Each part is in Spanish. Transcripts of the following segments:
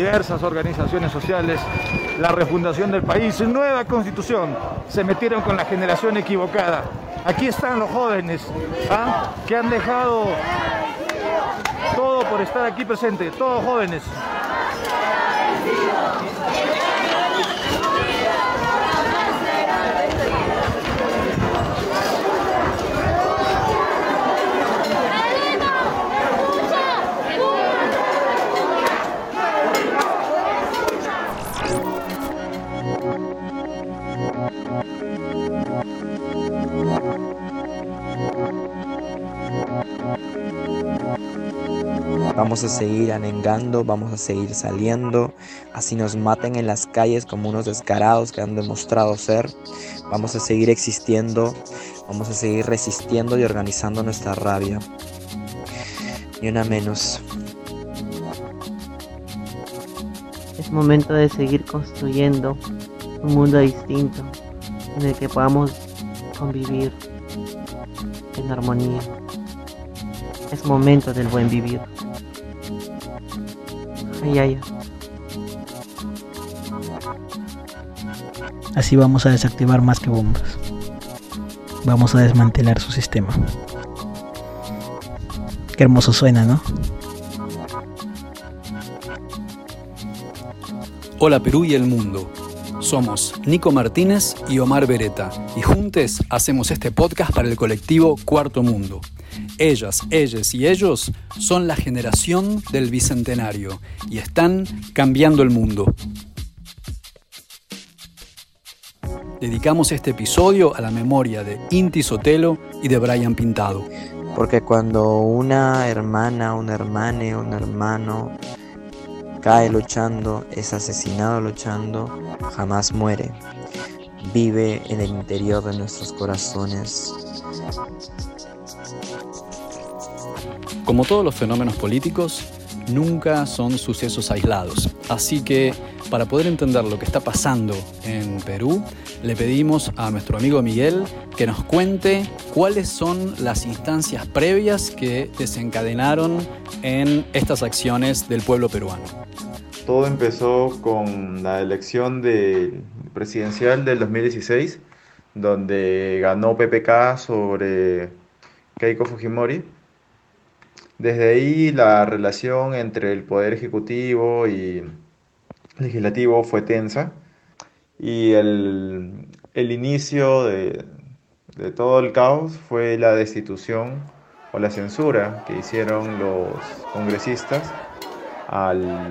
diversas organizaciones sociales, la refundación del país, nueva constitución, se metieron con la generación equivocada. Aquí están los jóvenes ¿ah? que han dejado todo por estar aquí presente, todos jóvenes. Vamos a seguir anengando, vamos a seguir saliendo, así nos maten en las calles como unos descarados que han demostrado ser. Vamos a seguir existiendo, vamos a seguir resistiendo y organizando nuestra rabia. Ni una menos. Es momento de seguir construyendo un mundo distinto en el que podamos convivir en armonía. Es momento del buen vivir. Ay. Así vamos a desactivar más que bombas. Vamos a desmantelar su sistema. Qué hermoso suena, ¿no? Hola Perú y el mundo. Somos Nico Martínez y Omar Beretta y juntos hacemos este podcast para el colectivo Cuarto Mundo. Ellas, ellos y ellos son la generación del bicentenario y están cambiando el mundo. Dedicamos este episodio a la memoria de Inti Sotelo y de Brian Pintado. Porque cuando una hermana, un hermane, un hermano cae luchando, es asesinado luchando, jamás muere. Vive en el interior de nuestros corazones. Como todos los fenómenos políticos, nunca son sucesos aislados. Así que para poder entender lo que está pasando en Perú, le pedimos a nuestro amigo Miguel que nos cuente cuáles son las instancias previas que desencadenaron en estas acciones del pueblo peruano. Todo empezó con la elección presidencial del 2016, donde ganó PPK sobre Keiko Fujimori desde ahí la relación entre el Poder Ejecutivo y Legislativo fue tensa y el, inicio de, de todo el caos fue la destitución o la censura que hicieron los congresistas al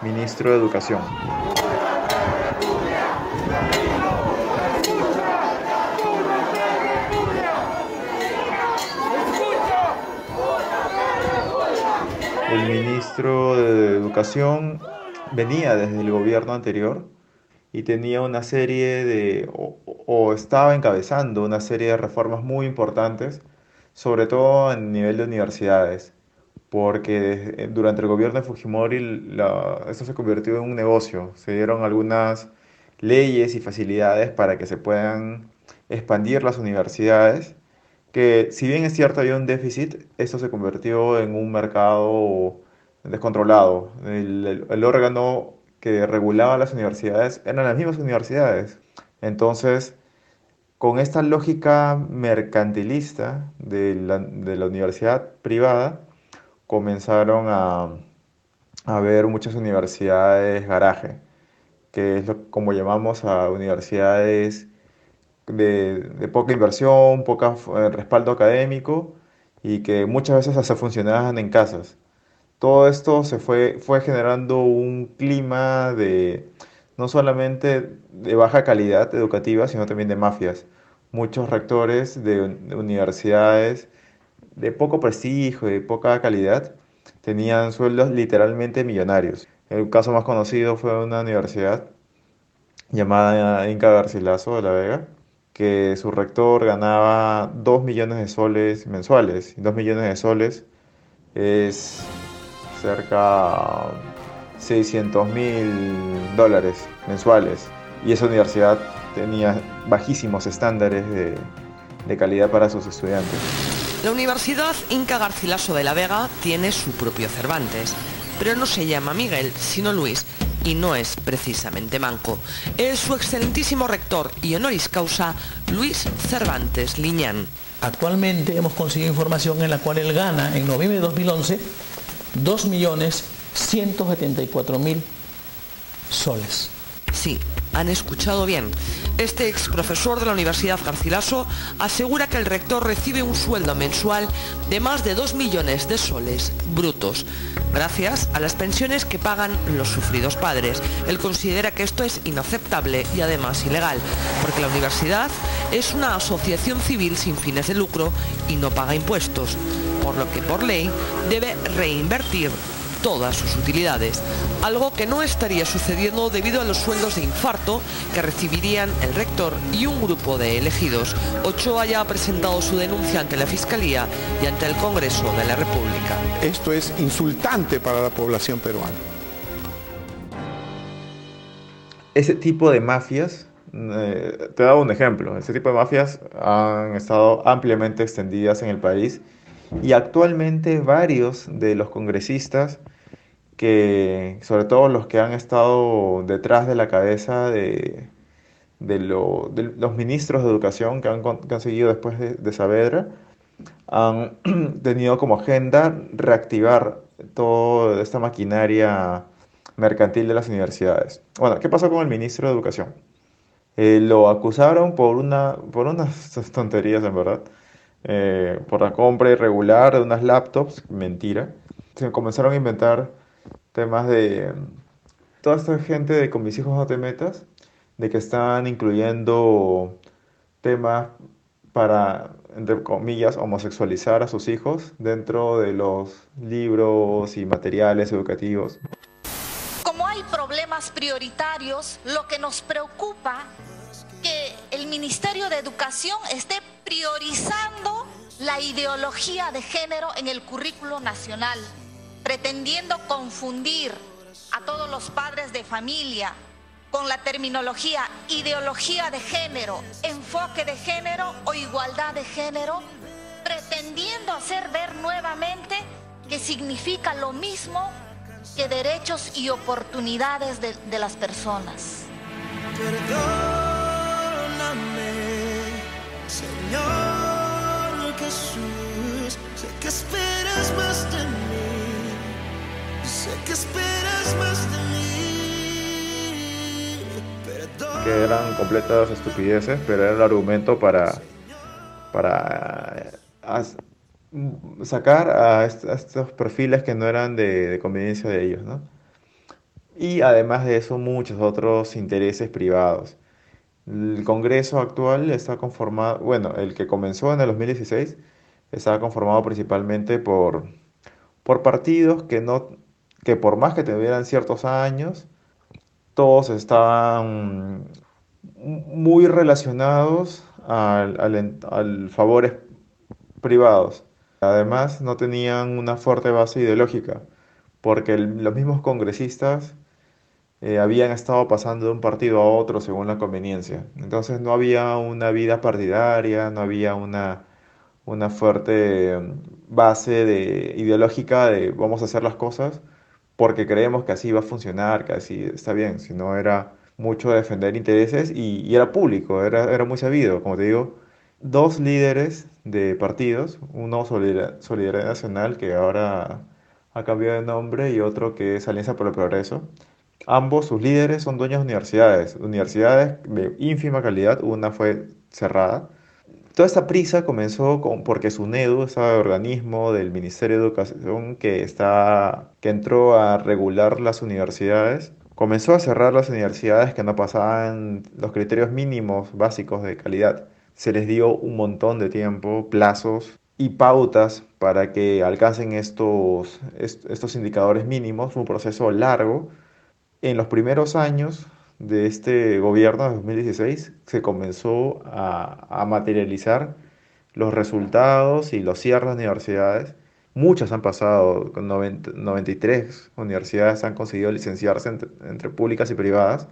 ministro de Educación. Ministro de Educación venía desde el gobierno anterior y tenía una serie de, o, estaba encabezando una serie de reformas muy importantes, sobre todo en nivel de universidades, porque durante el gobierno de Fujimori eso se convirtió en un negocio, se dieron algunas leyes y facilidades para que se puedan expandir las universidades que si bien es cierto había un déficit, esto se convirtió en un mercado descontrolado. El, órgano que regulaba las universidades eran las mismas universidades. Entonces, con esta lógica mercantilista de la, universidad privada, comenzaron a, a haber muchas universidades garaje, que es lo, como llamamos a universidades de, poca inversión, poco eh, respaldo académico y que muchas veces se funcionaban en casas. Todo esto se fue, generando un clima de no solamente de baja calidad educativa, sino también de mafias. Muchos rectores de, universidades de poco prestigio, de poca calidad, tenían sueldos literalmente millonarios. El caso más conocido fue una universidad llamada Inca Garcilaso de la Vega, que su rector ganaba 2 millones de soles mensuales. 2 millones de soles es cerca 600 mil dólares mensuales. Y esa universidad tenía bajísimos estándares de, de calidad para sus estudiantes. La Universidad Inca Garcilaso de la Vega tiene su propio Cervantes pero no se llama Miguel, sino Luis, y no es precisamente manco. Es su excelentísimo rector y honoris causa, Luis Cervantes Liñán. Actualmente hemos conseguido información en la cual él gana en noviembre de 2011 2.174.000 soles. Sí, han escuchado bien. Este ex profesor de la Universidad Garcilaso asegura que el rector recibe un sueldo mensual de más de 2 millones de soles brutos, gracias a las pensiones que pagan los sufridos padres. Él considera que esto es inaceptable y además ilegal, porque la universidad es una asociación civil sin fines de lucro y no paga impuestos, por lo que por ley debe reinvertir todas sus utilidades, algo que no estaría sucediendo debido a los sueldos de infarto que recibirían el rector y un grupo de elegidos. Ochoa ya ha presentado su denuncia ante la Fiscalía y ante el Congreso de la República. Esto es insultante para la población peruana. Ese tipo de mafias, eh, te he dado un ejemplo, ese tipo de mafias han estado ampliamente extendidas en el país y actualmente varios de los congresistas que, sobre todo los que han estado detrás de la cabeza de, los ministros de educación que han, seguido después de, Saavedra, han tenido como agenda reactivar toda esta maquinaria mercantil de las universidades. Bueno, ¿qué pasó con el ministro de Educación? Eh, lo acusaron por, una, por unas tonterías, en verdad, eh, por la compra irregular de unas laptops, mentira. Se comenzaron a inventar temas de toda esta gente de con mis hijos no te metas, de que están incluyendo temas para, entre comillas, homosexualizar a sus hijos dentro de los libros y materiales educativos. Como hay problemas prioritarios, lo que nos preocupa Ministerio de Educación esté priorizando la ideología de género en el currículo nacional pretendiendo confundir a todos los padres de familia con la terminología ideología de género, enfoque de género o igualdad de género, pretendiendo hacer ver nuevamente que significa lo mismo que derechos y oportunidades de, las personas. Sé que esperas más de mí que esperas más de mí. Que eran completas estupideces, pero era el argumento para, para sacar a, estos perfiles que no eran de, conveniencia de ellos, ¿no? Y además de eso, muchos otros intereses privados. El Congreso actual está conformado, bueno, el que comenzó en el 2016, estaba conformado principalmente por, por partidos que no que por más que tuvieran ciertos años, todos estaban muy relacionados al, favores privados. Además, no tenían una fuerte base ideológica, porque los mismos congresistas eh, habían estado pasando de un partido a otro según la conveniencia. Entonces no había una vida partidaria, no había una, una fuerte base de, ideológica de vamos a hacer las cosas, porque creemos que así va a funcionar, que así está bien, si no era mucho defender intereses y, era público, era, era, muy sabido, como te digo, dos líderes de partidos, uno Solidaridad Nacional, que ahora ha cambiado de nombre, y otro que es Alianza por el Progreso. Ambos, sus líderes, son dueños de universidades, universidades de ínfima calidad, una fue cerrada, Toda esta prisa comenzó con, porque SUNEDU, ese organismo del Ministerio de Educación que, está, que entró a regular las universidades, comenzó a cerrar las universidades que no pasaban los criterios mínimos básicos de calidad. Se les dio un montón de tiempo, plazos y pautas para que alcancen estos, estos indicadores mínimos, un proceso largo. En los primeros años de este gobierno de 2016 se comenzó a, materializar los resultados y los cierres de universidades. Muchas han pasado, 93 universidades han conseguido licenciarse entre, públicas y privadas.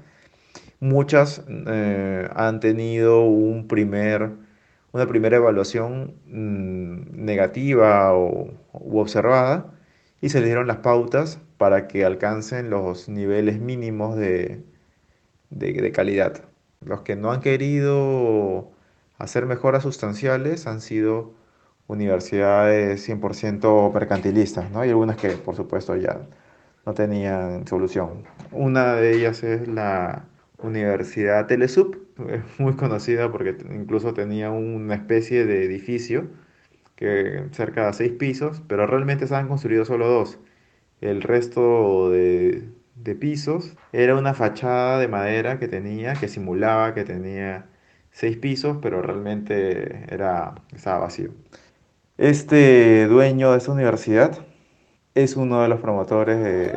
Muchas eh, han tenido una primera evaluación mm, negativa o, observada y se les dieron las pautas para que alcancen los niveles mínimos de, de, calidad. Los que no han querido hacer mejoras sustanciales han sido universidades 100% mercantilistas, ¿no? Hay algunas que, por supuesto, ya no tenían solución. Una de ellas es la Universidad Telesub, muy conocida porque incluso tenía una especie de edificio que cerca de seis pisos, pero realmente se han construido solo dos. El resto de, de pisos era una fachada de madera que tenía, que simulaba que tenía seis pisos, pero realmente era, estaba vacío. Este dueño de esa universidad es uno de los promotores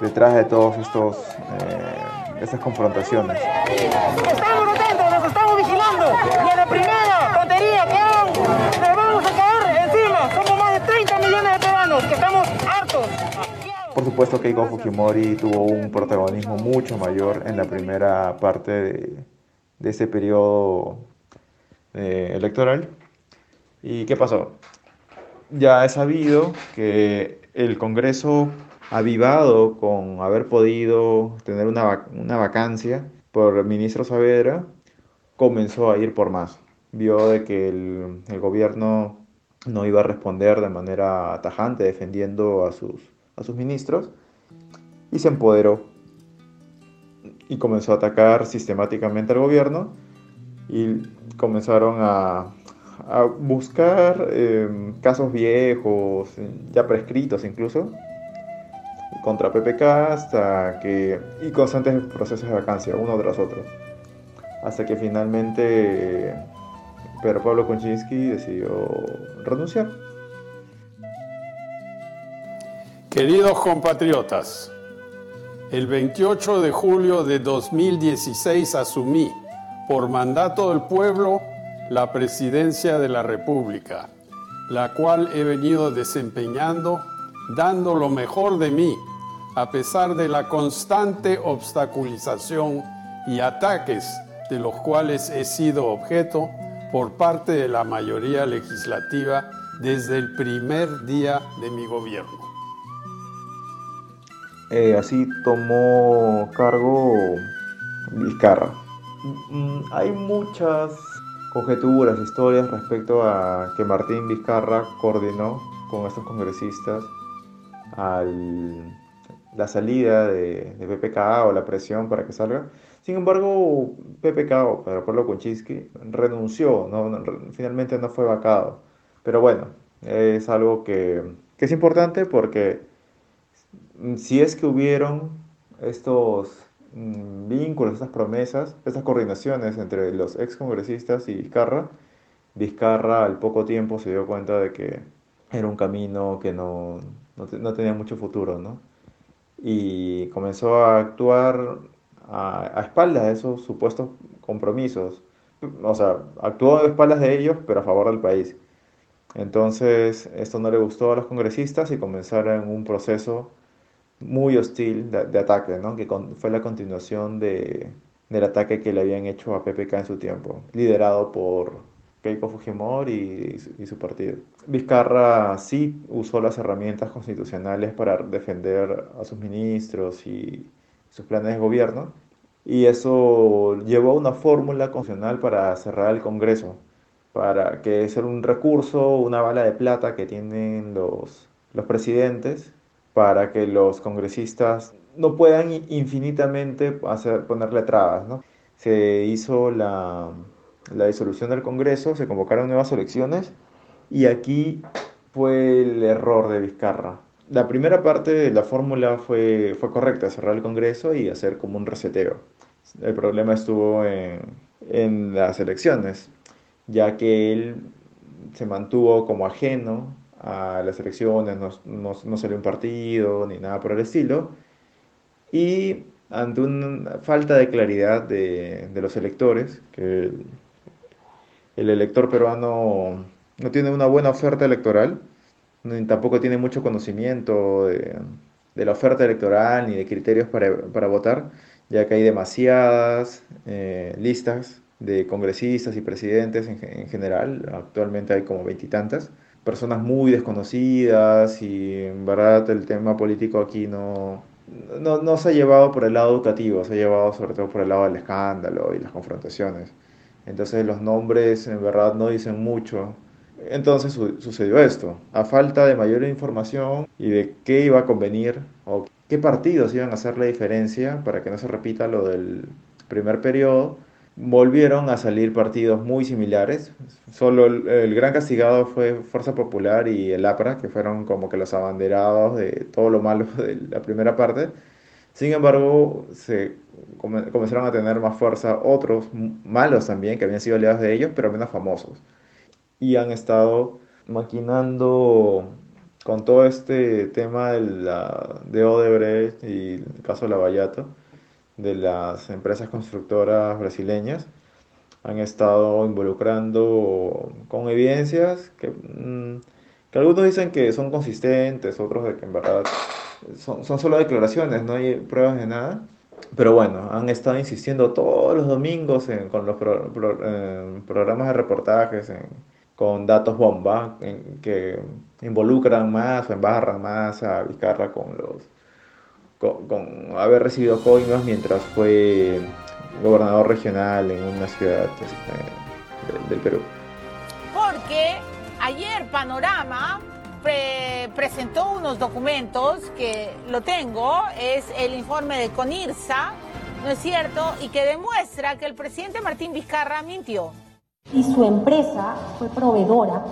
detrás de estos eh, estas confrontaciones. Estamos atentos, nos estamos vigilando y a la primera tontería que hagan, nos vamos a caer encima. Somos más de 30 millones de peruanos que estamos hartos. Por supuesto, Keiko Fujimori tuvo un protagonismo mucho mayor en la primera parte de, de ese periodo eh, electoral. ¿Y qué pasó? Ya he sabido que el Congreso, avivado con haber podido tener una, una vacancia por el ministro Saavedra, comenzó a ir por más. Vio de que el, el gobierno no iba a responder de manera tajante defendiendo a sus, a sus ministros y se empoderó y comenzó a atacar sistemáticamente al gobierno y comenzaron a buscar em, casos viejos, ya prescritos incluso, contra PPK hasta que, y constantes procesos de vacancia, uno tras otro, hasta que finalmente Pedro Pablo Kuczynski decidió renunciar. Queridos compatriotas, el 28 de julio de 2016 asumí, por mandato del pueblo, la presidencia de la República, la cual he venido desempeñando dando lo mejor de mí, a pesar de la constante obstaculización y ataques de los cuales he sido objeto por parte de la mayoría legislativa desde el primer día de mi gobierno. Eh, así tomó cargo Vizcarra. Mm, hay muchas conjeturas, historias respecto a que Martín Vizcarra coordinó con estos congresistas la salida de, de, PPK o la presión para que salga. Sin embargo, PPK o Pedro Pablo Kuczynski renunció, finalmente no fue vacado. Pero bueno, es algo que es importante porque si es que hubieron estos Mm, vínculos, estas promesas, estas coordinaciones entre los ex congresistas y Vizcarra, Vizcarra al poco tiempo se dio cuenta de que era un camino que no, no, tenía mucho futuro, ¿no? Y comenzó a actuar a, a, espaldas de esos supuestos compromisos. O sea, actuó a espaldas de ellos, pero a favor del país. Entonces, esto no le gustó a los congresistas y comenzaron un proceso muy hostil de, ataque, ¿no? que fue la continuación de, del ataque que le habían hecho a PPK en su tiempo, liderado por Keiko Fujimori y, su partido. Vizcarra sí usó las herramientas constitucionales para defender a sus ministros y sus planes de gobierno, y eso llevó a una fórmula constitucional para cerrar el Congreso, para que es un recurso, una bala de plata que tienen los, los presidentes para que los congresistas no puedan infinitamente hacer, ponerle trabas. ¿no? Se hizo la, la disolución del Congreso, se convocaron nuevas elecciones y aquí fue el error de Vizcarra. La primera parte de la fórmula fue, fue correcta, cerrar el Congreso y hacer como un reseteo. El problema estuvo en, en las elecciones, ya que él se mantuvo como ajeno a las elecciones, no, no, salió un partido ni nada por el estilo. Y ante una falta de claridad de, de los electores, que el, elector peruano no tiene una buena oferta electoral, ni tampoco tiene mucho conocimiento de, de la oferta electoral ni de criterios para, para votar, ya que hay demasiadas eh, listas de congresistas y presidentes en, en, general, actualmente hay como veintitantas, personas muy desconocidas y en verdad el tema político aquí no, no, no se ha llevado por el lado educativo, se ha llevado sobre todo por el lado del escándalo y las confrontaciones. Entonces los nombres en verdad no dicen mucho. Entonces sucedió esto. A falta de mayor información y de qué iba a convenir o qué partidos iban a hacer la diferencia para que no se repita lo del primer periodo, volvieron a salir partidos muy similares. Solo el, gran castigado fue Fuerza Popular y el APRA, que fueron como que los abanderados de todo lo malo de la primera parte. Sin embargo, se comenzaron a tener más fuerza otros malos también, que habían sido aliados de ellos, pero menos famosos. Y han estado maquinando con todo este tema de, la, de Odebrecht y el caso Lavallato de las empresas constructoras brasileñas han estado involucrando con evidencias que, mm, que, algunos dicen que son consistentes, otros de que en verdad son, son, solo declaraciones, no hay pruebas de nada. Pero bueno, han estado insistiendo todos los domingos en, con los programas de reportajes, con datos bomba, en, que involucran más o embarran más a Vizcarra con los con, haber recibido coimas mientras fue gobernador regional en una ciudad eh, del Perú. Porque ayer Panorama presentó unos documentos que lo tengo, es el informe de Conirsa, ¿no es cierto? Y que demuestra que el presidente Martín Vizcarra mintió. Y su empresa fue proveedora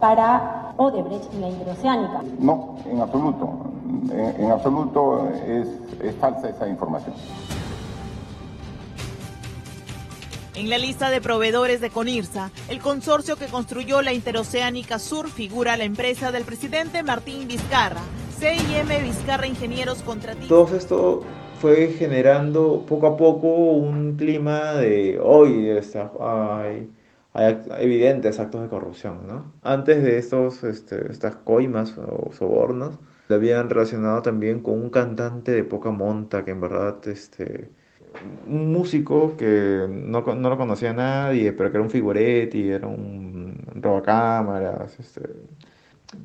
para Odebrecht y la Interoceánica. No, en absoluto en, absoluto es, es falsa esa información. En la lista de proveedores de Conirsa, el consorcio que construyó la Interoceánica Sur figura la empresa del presidente Martín Vizcarra, CIM Vizcarra Ingenieros Contratistas. Todo esto fue generando poco a poco un clima de hoy hay, hay, evidentes actos de corrupción. ¿no? Antes de estos, este, estas coimas o sobornos, le habían relacionado también con un cantante de poca monta que en verdad, este, un músico que no, no lo conocía nadie, pero que era un figuretti, era un robacámaras, este,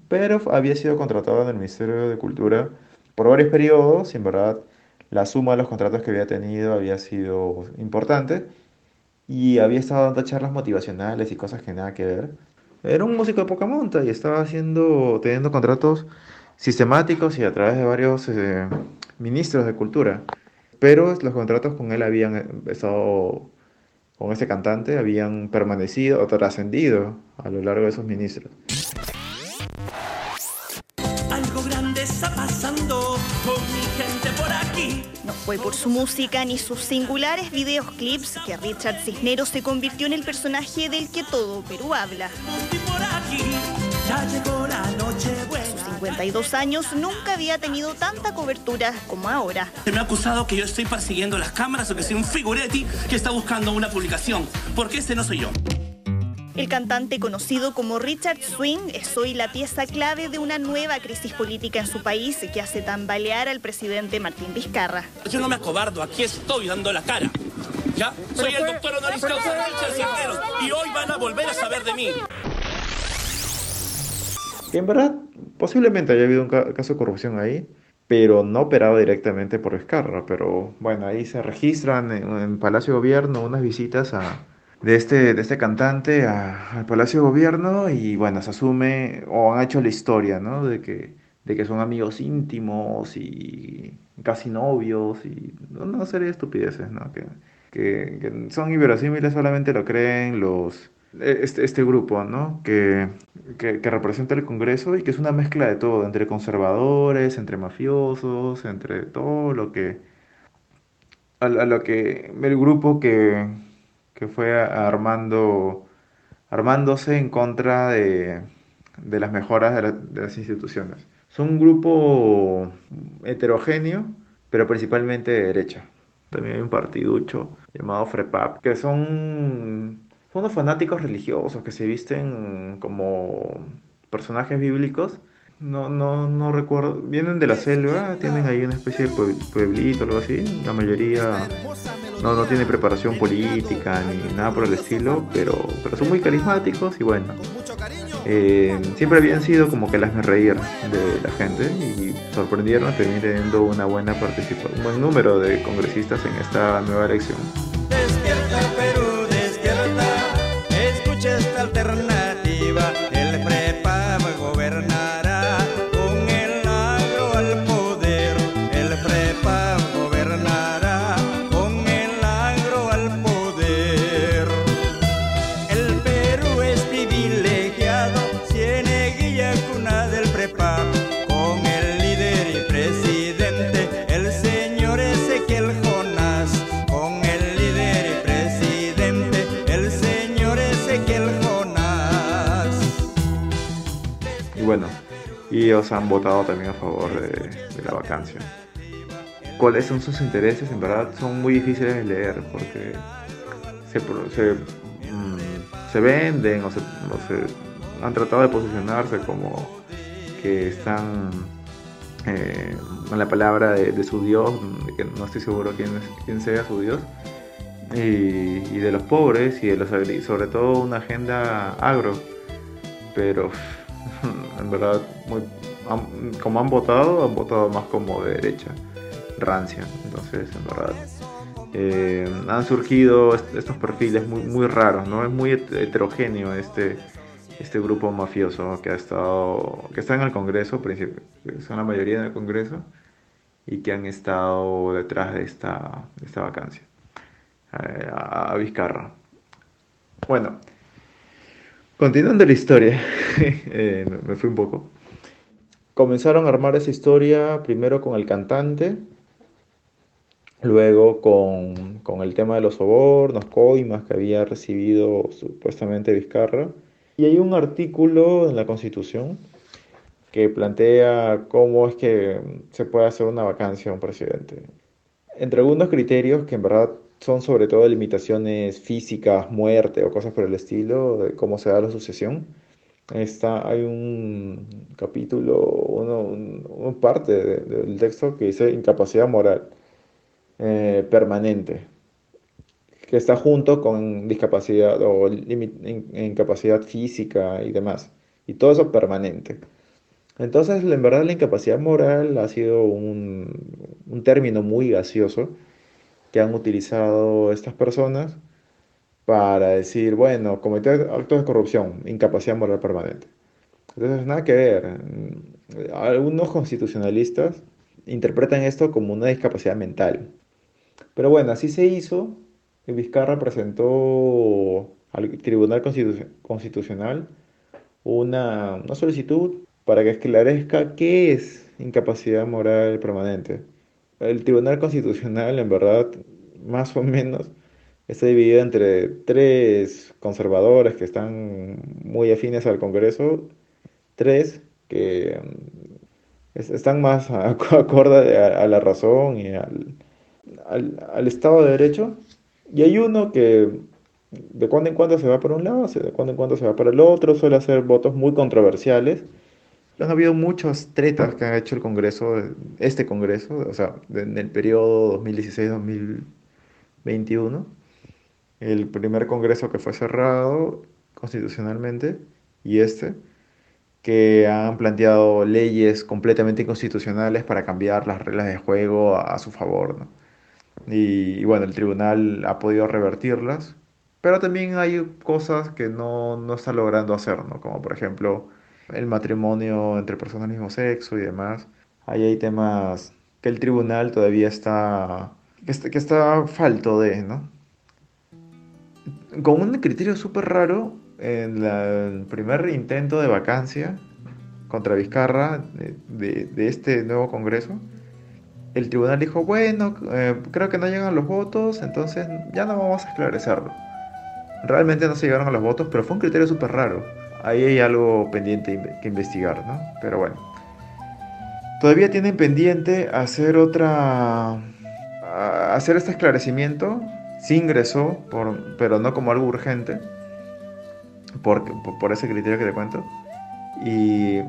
pero había sido contratado en el Ministerio de Cultura por varios periodos y en verdad la suma de los contratos que había tenido había sido importante y había estado dando charlas motivacionales y cosas que nada que ver. Era un músico de poca monta y estaba haciendo, teniendo contratos sistemáticos y a través de varios eh, ministros de cultura. Pero los contratos con él habían estado, con ese cantante, habían permanecido o trascendido a lo largo de esos ministros. Fue por su música ni sus singulares videoclips que Richard Cisneros se convirtió en el personaje del que todo Perú habla. Noche buena. 52 años nunca había tenido tanta cobertura como ahora. Se me ha acusado que yo estoy persiguiendo las cámaras o que soy un figuretti que está buscando una publicación, porque ese no soy yo. El cantante conocido como Richard Swing es hoy la pieza clave de una nueva crisis política en su país que hace tambalear al presidente Martín Vizcarra. Yo no me acobardo, aquí estoy dando la cara. ¿Ya? Soy el doctor honoris causa Richard Cisneros y hoy van a volver a saber de mí. en verdad Posiblemente haya habido un caso de corrupción ahí, pero no operado directamente por Vizcarra. Pero bueno, ahí se registran en, Palacio de Gobierno unas visitas a, de, este, de este cantante al Palacio de Gobierno y bueno, se asume o han hecho la historia, ¿no? De que, de que son amigos íntimos y casi novios y una serie de estupideces, ¿no? Que, que, que son inverosímiles, solamente lo creen los e, este, este grupo, ¿no? Que, que, representa el Congreso y que es una mezcla de todo, entre conservadores, entre mafiosos, entre todo lo que... A, lo que el grupo que, que fue armando, armándose en contra de, de las mejoras de, de las instituciones. Son un grupo heterogéneo, pero principalmente de derecha. También hay un partiducho llamado FREPAP, que son unos fanáticos religiosos que se visten como personajes bíblicos. No, no, no recuerdo. Vienen de la selva, tienen ahí una especie de pueblito algo así. La mayoría no, no tiene preparación política ni nada por el estilo, pero, pero son muy carismáticos y bueno. eh, siempre habían sido como que las me reír de la gente y sorprendieron teniendo una buena participación, un buen número de congresistas en esta nueva elección. Y ellos han votado también a favor de, la vacancia. ¿Cuáles son sus intereses? En verdad son muy difíciles de leer porque se, mm, se venden o se, han tratado de posicionarse como que están eh, con la palabra de, su Dios, que no estoy seguro quién, es- quién sea su Dios, y, y de los pobres y de los sobre todo una agenda agro, pero en verdad muy, han- como han votado, han votado más como de derecha, rancia, entonces en verdad eh, han surgido est- estos perfiles muy, muy raros, ¿no? Es muy het- heterogéneo este, este grupo mafioso que ha estado, que está en el Congreso, son la mayoría en el Congreso, y que han estado detrás de esta, de esta vacancia, eh, a Vizcarra. Bueno, continuando la historia, eh, me- fui un poco. Comenzaron a armar esa historia primero con el cantante, luego con, con el tema de los sobornos, coimas que había recibido supuestamente Vizcarra. Y hay un artículo en la Constitución que plantea cómo es que se puede hacer una vacancia a un presidente. Entre algunos criterios que en verdad son sobre todo limitaciones físicas, muerte o cosas por el estilo, de cómo se da la sucesión, está, hay un capítulo, uno, un- una parte de- del texto que dice incapacidad moral eh, permanente, que está junto con discapacidad o in- incapacidad física y demás, y todo eso permanente. Entonces, en verdad, la incapacidad moral ha sido un, un término muy gaseoso que han utilizado estas personas para decir, bueno, cometer actos de corrupción, incapacidad moral permanente. Entonces, nada que ver. Algunos constitucionalistas interpretan esto como una discapacidad mental. Pero bueno, así se hizo. Vizcarra presentó al Tribunal Constitu- Constitucional una, una solicitud para que esclarezca qué es incapacidad moral permanente. El Tribunal Constitucional, en verdad, más o menos, está dividido entre tres conservadores que están muy afines al Congreso, tres que mm, es- están más acorde a, la razón y al, al, Estado de Derecho, y hay uno que de cuando en cuando se va para un lado, de cuando en cuando se va para el otro, suele hacer votos muy controversiales. Han habido muchas tretas que ha hecho el Congreso, este Congreso, o sea, en el periodo 2016-2021. El primer Congreso que fue cerrado constitucionalmente y este, que han planteado leyes completamente inconstitucionales para cambiar las reglas de juego a, a su favor, ¿no? Y, y bueno, el tribunal ha podido revertirlas, pero también hay cosas que no, no está logrando hacer, ¿no? Como por ejemplo el matrimonio entre personas del mismo sexo y demás. Ahí hay temas que el tribunal todavía está, que está, que está falto de, ¿no? Con un criterio súper raro, en el primer intento de vacancia contra Vizcarra de, de- de este nuevo Congreso, el tribunal dijo, bueno, eh, creo que no llegan los votos, entonces ya no vamos a esclarecerlo. Realmente no se llegaron a los votos, pero fue un criterio súper raro. Ahí hay algo pendiente que investigar, ¿no? Pero bueno. Todavía tienen pendiente hacer otra... a- hacer este esclarecimiento. Sí ingresó, por, pero no como algo urgente. Por, por, ese criterio que te cuento. Y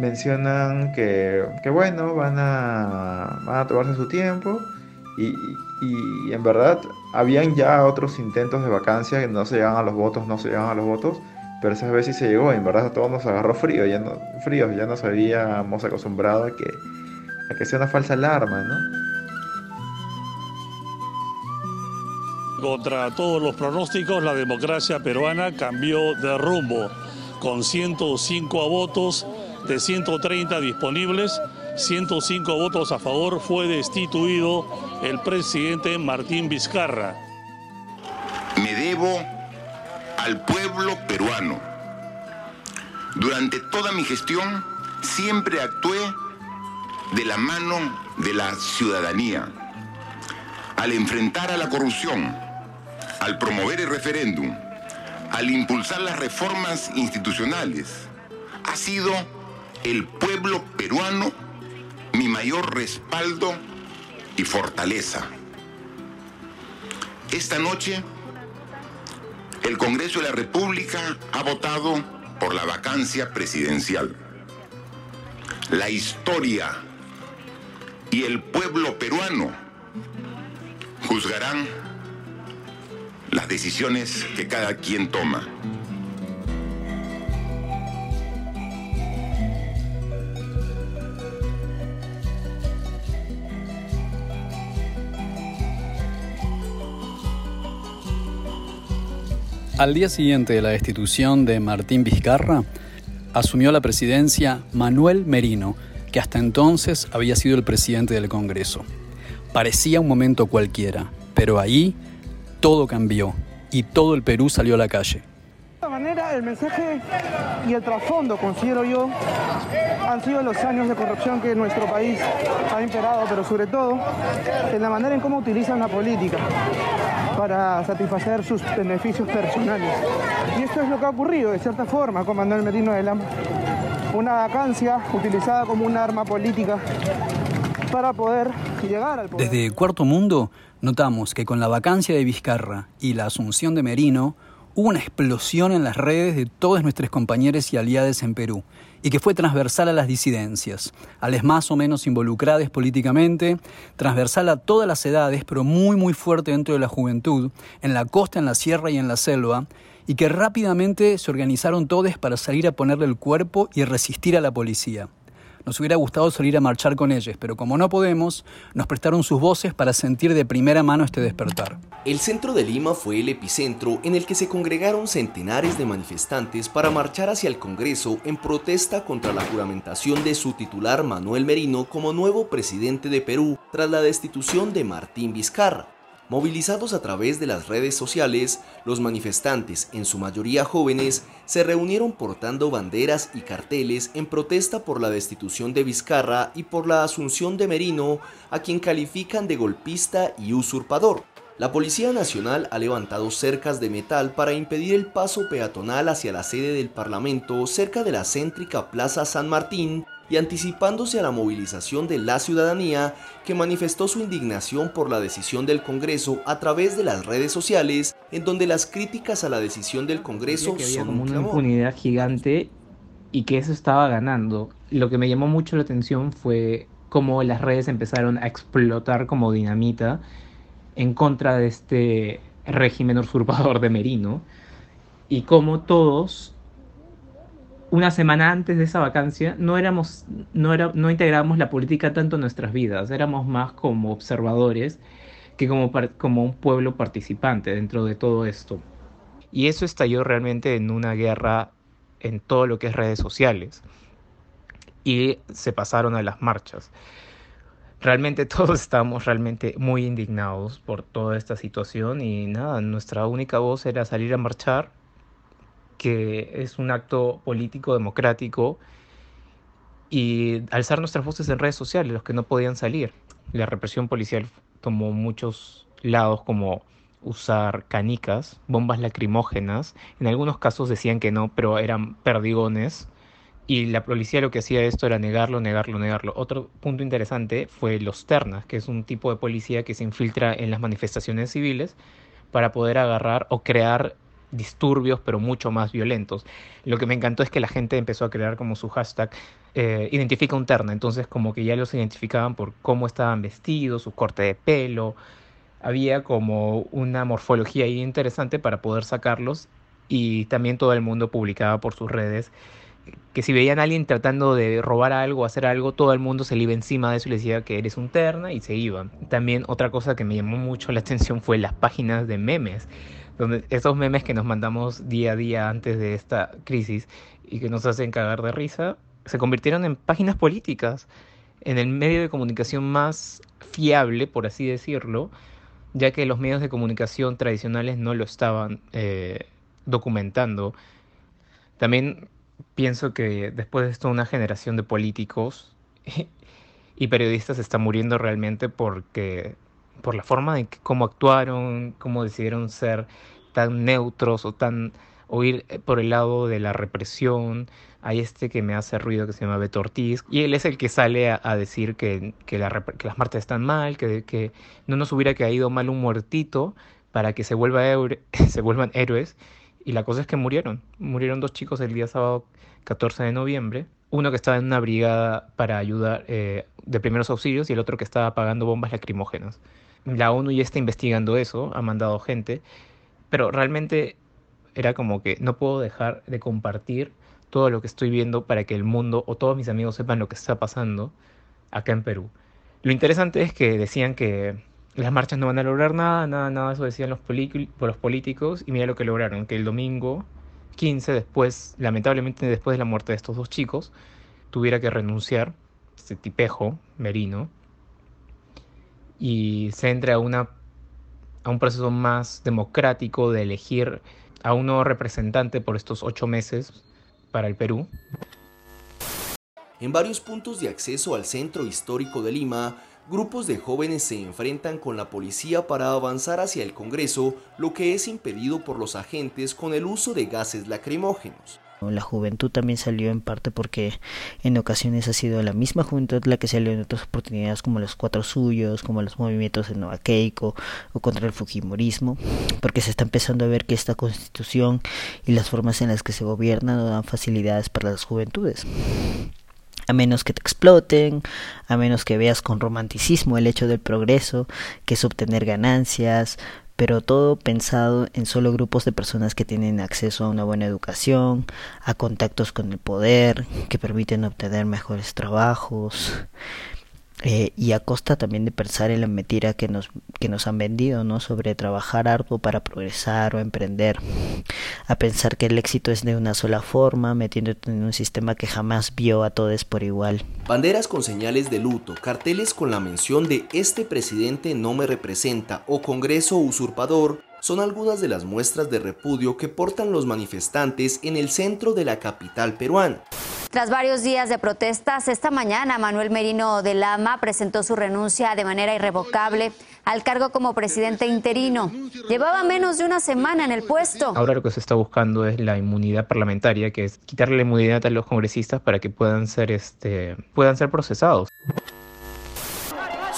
mencionan que, que bueno, van a, van tomarse su tiempo y en verdad habían ya otros intentos de vacancia que no se llegaban a los votos, no se llegaban a los votos, pero esa vez sí se llegó, en verdad a todos nos agarró frío, ya no, fríos, ya nos habíamos acostumbrado a que, a que sea una falsa alarma, ¿no? Contra todos los pronósticos, la democracia peruana cambió de rumbo, con 105 votos de 130 disponibles, 105 votos a favor, fue destituido el presidente Martín Vizcarra. Me debo al pueblo peruano. Durante toda mi gestión siempre actué de la mano de la ciudadanía. Al enfrentar a la corrupción, al promover el referéndum, al impulsar las reformas institucionales, ha sido el pueblo peruano mi mayor respaldo y fortaleza. Esta noche, el Congreso de la República ha votado por la vacancia presidencial. La historia y el pueblo peruano juzgarán las decisiones que cada quien toma. Al día siguiente de la destitución de Martín Vizcarra, asumió la presidencia Manuel Merino, que hasta entonces había sido el presidente del Congreso. Parecía un momento cualquiera, pero ahí todo cambió y todo el Perú salió a la calle. De esta manera, el mensaje y el trasfondo, considero yo, han sido los años de corrupción que nuestro país ha imperado, pero sobre todo en la manera en cómo utilizan la política para satisfacer sus beneficios personales. Y esto es lo que ha ocurrido, de cierta forma, con Manuel Merino de Lam. Una vacancia utilizada como un arma política para poder llegar al poder. Desde Cuarto Mundo notamos que con la vacancia de Vizcarra y la asunción de Merino, hubo una explosión en las redes de todos nuestros compañeros y aliados en Perú, y que fue transversal a las disidencias, a las más o menos involucradas políticamente, transversal a todas las edades, pero muy muy fuerte dentro de la juventud, en la costa, en la sierra y en la selva, y que rápidamente se organizaron todos para salir a ponerle el cuerpo y resistir a la policía. Nos hubiera gustado salir a marchar con ellos, pero como no podemos, nos prestaron sus voces para sentir de primera mano este despertar. El centro de Lima fue el epicentro en el que se congregaron centenares de manifestantes para marchar hacia el Congreso en protesta contra la juramentación de su titular Manuel Merino como nuevo presidente de Perú tras la destitución de Martín Vizcarra. Movilizados a través de las redes sociales, los manifestantes, en su mayoría jóvenes, se reunieron portando banderas y carteles en protesta por la destitución de Vizcarra y por la asunción de Merino, a quien califican de golpista y usurpador. La Policía Nacional ha levantado cercas de metal para impedir el paso peatonal hacia la sede del Parlamento cerca de la céntrica Plaza San Martín y anticipándose a la movilización de la ciudadanía que manifestó su indignación por la decisión del Congreso a través de las redes sociales, en donde las críticas a la decisión del Congreso que había son como un una impunidad gigante y que eso estaba ganando. Lo que me llamó mucho la atención fue cómo las redes empezaron a explotar como dinamita en contra de este régimen usurpador de Merino y cómo todos una semana antes de esa vacancia no éramos no era no integrábamos la política tanto en nuestras vidas, éramos más como observadores que como como un pueblo participante dentro de todo esto. Y eso estalló realmente en una guerra en todo lo que es redes sociales. Y se pasaron a las marchas. Realmente todos estamos realmente muy indignados por toda esta situación y nada, nuestra única voz era salir a marchar, que es un acto político democrático, y alzar nuestras voces en redes sociales, los que no podían salir. La represión policial tomó muchos lados como usar canicas, bombas lacrimógenas. En algunos casos decían que no, pero eran perdigones. Y la policía lo que hacía esto era negarlo, negarlo, negarlo. Otro punto interesante fue los ternas, que es un tipo de policía que se infiltra en las manifestaciones civiles para poder agarrar o crear disturbios, pero mucho más violentos. Lo que me encantó es que la gente empezó a crear como su hashtag eh, identifica un terna, entonces como que ya los identificaban por cómo estaban vestidos, su corte de pelo, había como una morfología ahí interesante para poder sacarlos y también todo el mundo publicaba por sus redes que si veían a alguien tratando de robar algo, hacer algo, todo el mundo se le iba encima de eso y le decía que eres un terna y se iban. También otra cosa que me llamó mucho la atención fue las páginas de memes, donde esos memes que nos mandamos día a día antes de esta crisis y que nos hacen cagar de risa, se convirtieron en páginas políticas, en el medio de comunicación más fiable, por así decirlo, ya que los medios de comunicación tradicionales no lo estaban eh, documentando. También pienso que después de esto una generación de políticos y periodistas está muriendo realmente porque por la forma de cómo actuaron, cómo decidieron ser tan neutros o tan o ir por el lado de la represión. Hay este que me hace ruido que se llama Beto Ortiz y él es el que sale a, decir que, que, las marchas están mal, que, que no nos hubiera caído mal un muertito para que se, vuelva se vuelvan héroes y la cosa es que murieron. Murieron dos chicos el día sábado 14 de noviembre. Uno que estaba en una brigada para ayudar eh, de primeros auxilios y el otro que estaba apagando bombas lacrimógenas. La ONU ya está investigando eso, ha mandado gente, pero realmente era como que no puedo dejar de compartir todo lo que estoy viendo para que el mundo o todos mis amigos sepan lo que está pasando acá en Perú. Lo interesante es que decían que las marchas no van a lograr nada, nada, nada, eso decían los, políticos, y mira lo que lograron, que el domingo 15, después, lamentablemente después de la muerte de estos dos chicos, tuviera que renunciar, este tipejo, Merino, y se entre a, a un proceso más democrático de elegir a un nuevo representante por estos ocho meses para el Perú. En varios puntos de acceso al centro histórico de Lima, grupos de jóvenes se enfrentan con la policía para avanzar hacia el Congreso, lo que es impedido por los agentes con el uso de gases lacrimógenos. La juventud también salió en parte porque en ocasiones ha sido la misma juventud la que salió en otras oportunidades como los cuatro suyos, como los movimientos de Nueva Keiko o contra el Fujimorismo, porque se está empezando a ver que esta constitución y las formas en las que se gobierna no dan facilidades para las juventudes. A menos que te exploten, a menos que veas con romanticismo el hecho del progreso, que es obtener ganancias, pero todo pensado en solo grupos de personas que tienen acceso a una buena educación, a contactos con el poder, que permiten obtener mejores trabajos, eh, y a costa también de pensar en la mentira que nos, que nos han vendido, ¿no? Sobre trabajar arduo para progresar o emprender, a pensar que el éxito es de una sola forma, metiéndote en un sistema que jamás vio a todos por igual. Banderas con señales de luto, carteles con la mención de este presidente no me representa o Congreso usurpador son algunas de las muestras de repudio que portan los manifestantes en el centro de la capital peruana. Tras varios días de protestas, esta mañana Manuel Merino de Lama presentó su renuncia de manera irrevocable al cargo como presidente interino. Llevaba menos de una semana en el puesto. Ahora lo que se está buscando es la inmunidad parlamentaria, que es quitarle la inmunidad a los congresistas para que puedan ser, este, puedan ser procesados.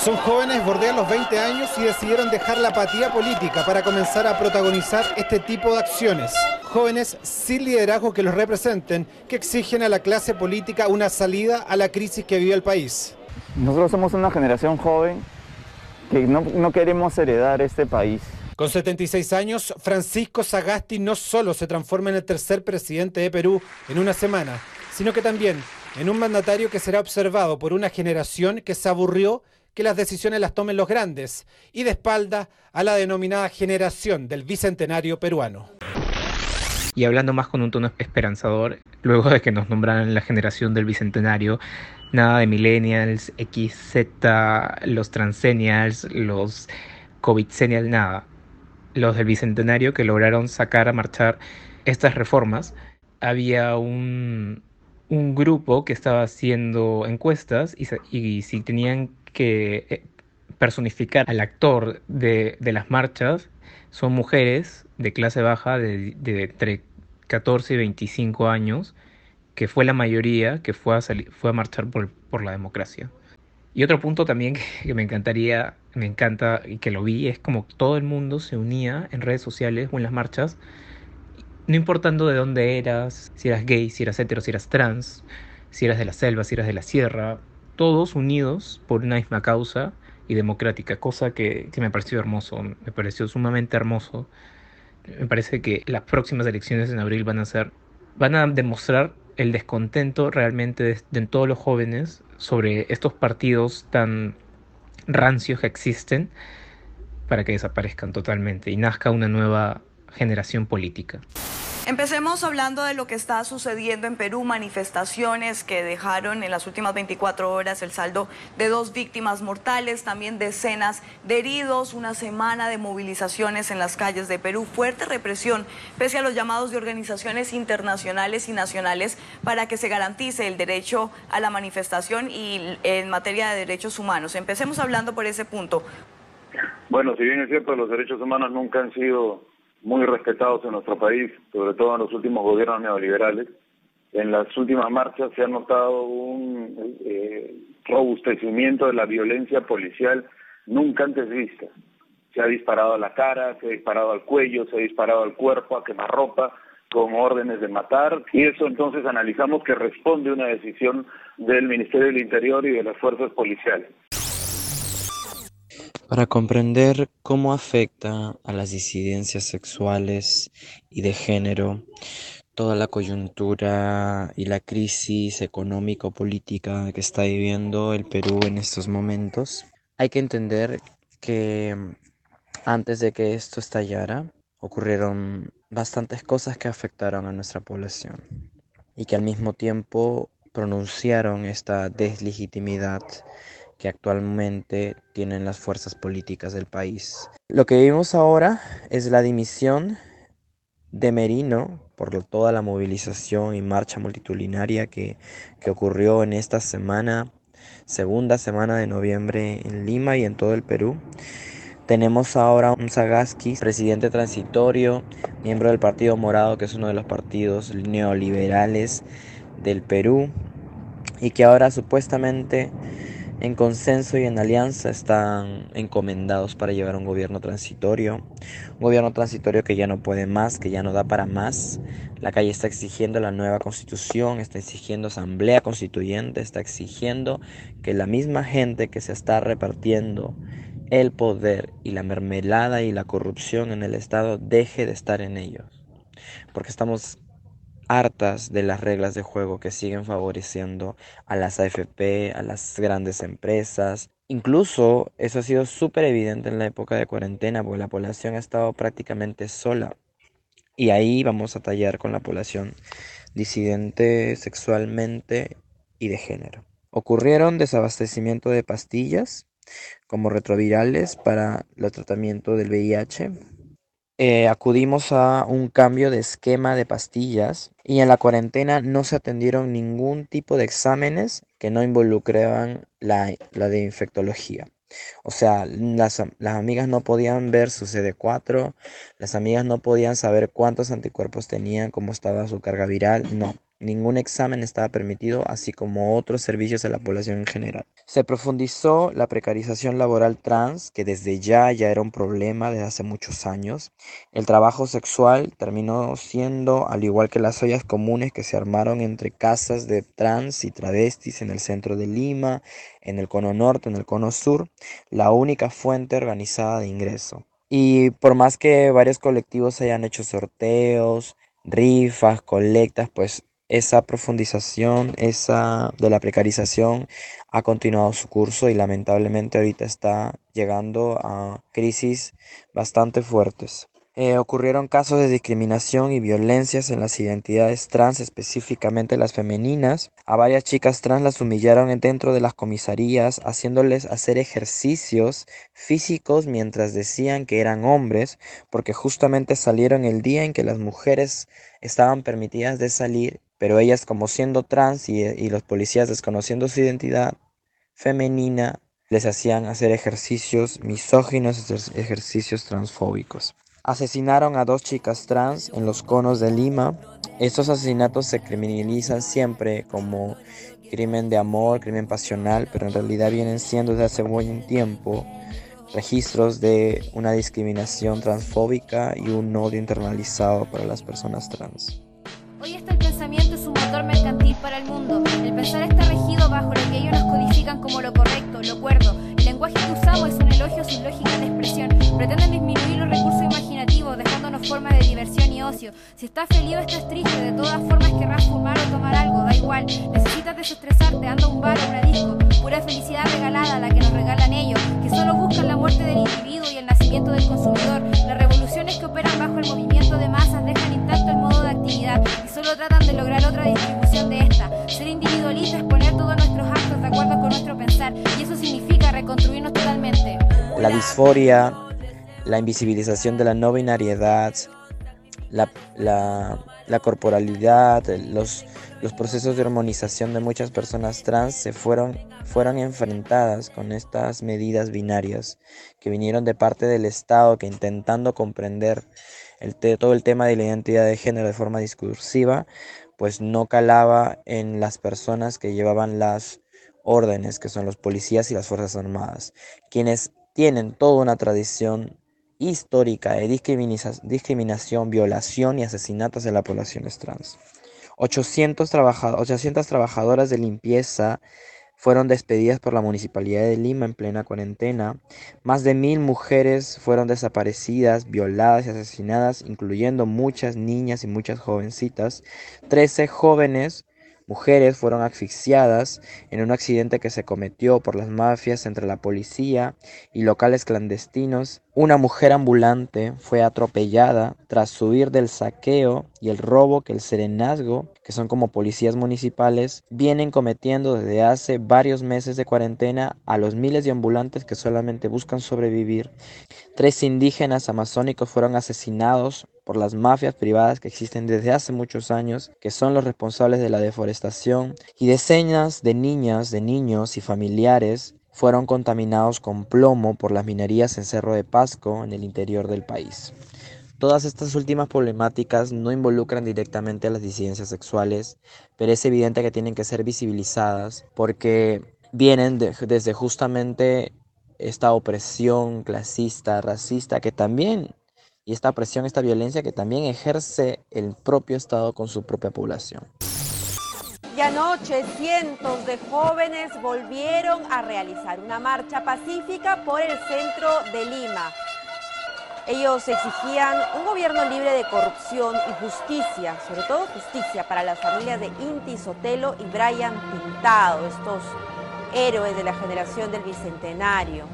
Son jóvenes, bordean los 20 años y decidieron dejar la apatía política para comenzar a protagonizar este tipo de acciones. Jóvenes sin liderazgo que los representen, que exigen a la clase política una salida a la crisis que vive el país. Nosotros somos una generación joven que no, no queremos heredar este país. Con 76 años, Francisco Sagasti no solo se transforma en el tercer presidente de Perú en una semana, sino que también en un mandatario que será observado por una generación que se aburrió que las decisiones las tomen los grandes y de espalda a la denominada generación del bicentenario peruano. Y hablando más con un tono esperanzador, luego de que nos nombraran la generación del bicentenario, nada de millennials, XZ, los transcennials, los covidcennials, nada. Los del bicentenario que lograron sacar a marchar estas reformas, había un, un grupo que estaba haciendo encuestas y, y si tenían que eh, personificar al actor de, las marchas son mujeres de clase baja de, entre 14 y 25 años, que fue la mayoría que fue a, fue a marchar por, la democracia. Y otro punto también que, me encantaría, me encanta y que lo vi, es como todo el mundo se unía en redes sociales o en las marchas, no importando de dónde eras, si eras gay, si eras hetero, si eras trans, si eras de la selva, si eras de la sierra, todos unidos por una misma causa y democrática, cosa que, me pareció hermoso, me pareció sumamente hermoso. Me parece que las próximas elecciones en abril van a ser, van a demostrar el descontento realmente de, todos los jóvenes sobre estos partidos tan rancios que existen para que desaparezcan totalmente y nazca una nueva generación política. Empecemos hablando de lo que está sucediendo en Perú, manifestaciones que dejaron en las últimas 24 horas el saldo de dos víctimas mortales, también decenas de heridos, una semana de movilizaciones en las calles de Perú, fuerte represión, pese a los llamados de organizaciones internacionales y nacionales para que se garantice el derecho a la manifestación y en materia de derechos humanos. Empecemos hablando por ese punto. Bueno, si bien es cierto, los derechos humanos nunca han sido muy respetados en nuestro país, sobre todo en los últimos gobiernos neoliberales. En las últimas marchas se ha notado un eh, robustecimiento de la violencia policial nunca antes vista. Se ha disparado a la cara, se ha disparado al cuello, se ha disparado al cuerpo, a quemarropa, con órdenes de matar, y eso entonces analizamos que responde a una decisión del Ministerio del Interior y de las fuerzas policiales. Para comprender cómo afecta a las disidencias sexuales y de género toda la coyuntura y la crisis económico-política que está viviendo el Perú en estos momentos, hay que entender que antes de que esto estallara, ocurrieron bastantes cosas que afectaron a nuestra población y que al mismo tiempo pronunciaron esta deslegitimidad que actualmente tienen las fuerzas políticas del país. Lo que vimos ahora es la dimisión de Merino por toda la movilización y marcha multitudinaria que, que ocurrió en esta semana, segunda semana de noviembre en Lima y en todo el Perú. Tenemos ahora un Sagaski, presidente transitorio, miembro del Partido Morado, que es uno de los partidos neoliberales del Perú, y que ahora supuestamente en consenso y en alianza están encomendados para llevar un gobierno transitorio, un gobierno transitorio que ya no puede más, que ya no da para más. La calle está exigiendo la nueva constitución, está exigiendo asamblea constituyente, está exigiendo que la misma gente que se está repartiendo el poder y la mermelada y la corrupción en el Estado deje de estar en ellos. Porque estamos hartas de las reglas de juego que siguen favoreciendo a las AFP, a las grandes empresas. Incluso eso ha sido súper evidente en la época de cuarentena, porque la población ha estado prácticamente sola. Y ahí vamos a tallar con la población disidente sexualmente y de género. Ocurrieron desabastecimiento de pastillas como retrovirales para el tratamiento del VIH, eh, acudimos a un cambio de esquema de pastillas y en la cuarentena no se atendieron ningún tipo de exámenes que no involucraban la, la de infectología. O sea, las, las, amigas no podían ver su CD4, las amigas no podían saber cuántos anticuerpos tenían, cómo estaba su carga viral, no. Ningún examen estaba permitido, así como otros servicios a la población en general. Se profundizó la precarización laboral trans, que desde ya ya era un problema desde hace muchos años. El trabajo sexual terminó siendo, al igual que las ollas comunes que se armaron entre casas de trans y travestis en el centro de Lima, en el cono norte, en el cono sur, la única fuente organizada de ingreso. Y por más que varios colectivos hayan hecho sorteos, rifas, colectas, pues esa profundización, esa de la precarización ha continuado su curso y lamentablemente ahorita está llegando a crisis bastante fuertes. Eh, ocurrieron casos de discriminación y violencias en las identidades trans, específicamente las femeninas. A varias chicas trans las humillaron dentro de las comisarías, haciéndoles hacer ejercicios físicos mientras decían que eran hombres, porque justamente salieron el día en que las mujeres estaban permitidas de salir pero ellas como siendo trans y, los policías desconociendo su identidad femenina, les hacían hacer ejercicios misóginos, ejercicios transfóbicos. Asesinaron a dos chicas trans en los conos de Lima. Estos asesinatos se criminalizan siempre como crimen de amor, crimen pasional, pero en realidad vienen siendo desde hace buen tiempo registros de una discriminación transfóbica y un odio internalizado para las personas trans. Hoy está pensar está regido bajo lo que ellos nos codifican como lo correcto, lo cuerdo. El lenguaje que usamos es un elogio sin lógica de expresión. Pretenden disminuir los recursos imaginativos, dejándonos formas de diversión y ocio. Si estás feliz o estás triste, de todas formas querrás fumar o tomar algo, da igual. Necesitas desestresarte, anda a un bar o una disco. Pura felicidad regalada, la que nos regalan ellos, que solo buscan la muerte del individuo y el nacimiento del consumidor. Las revoluciones que operan bajo el movimiento de masas dejan intacto el modo de actividad solo tratan de lograr otra distribución de esta. Ser individualista es poner todos nuestros actos de acuerdo con nuestro pensar y eso significa reconstruirnos totalmente. La disforia, la invisibilización de la no binariedad, la, la, la corporalidad, los, los procesos de hormonización de muchas personas trans se fueron, fueron enfrentadas con estas medidas binarias que vinieron de parte del Estado que intentando comprender el todo el tema de la identidad de género de forma discursiva, pues no calaba en las personas que llevaban las órdenes, que son los policías y las Fuerzas Armadas, quienes tienen toda una tradición histórica de discriminación, violación y asesinatos de la población trans. 800, 800 trabajadoras de limpieza fueron despedidas por la Municipalidad de Lima en plena cuarentena. Más de mil mujeres fueron desaparecidas, violadas y asesinadas, incluyendo muchas niñas y muchas jovencitas. Trece jóvenes mujeres fueron asfixiadas en un accidente que se cometió por las mafias entre la policía y locales clandestinos. Una mujer ambulante fue atropellada tras huir del saqueo y el robo que el serenazgo, que son como policías municipales, vienen cometiendo desde hace varios meses de cuarentena a los miles de ambulantes que solamente buscan sobrevivir. Tres indígenas amazónicos fueron asesinados por las mafias privadas que existen desde hace muchos años, que son los responsables de la deforestación, y decenas de niñas, de niños y familiares fueron contaminados con plomo por las minerías en Cerro de Pasco en el interior del país. Todas estas últimas problemáticas no involucran directamente a las disidencias sexuales, pero es evidente que tienen que ser visibilizadas porque vienen desde justamente esta opresión clasista, racista, que también y esta presión, esta violencia que también ejerce el propio Estado con su propia población. Y anoche cientos de jóvenes volvieron a realizar una marcha pacífica por el centro de Lima. Ellos exigían un gobierno libre de corrupción y justicia, sobre todo justicia para las familias de Inti Sotelo y Brian Pintado, estos héroes de la generación del Bicentenario.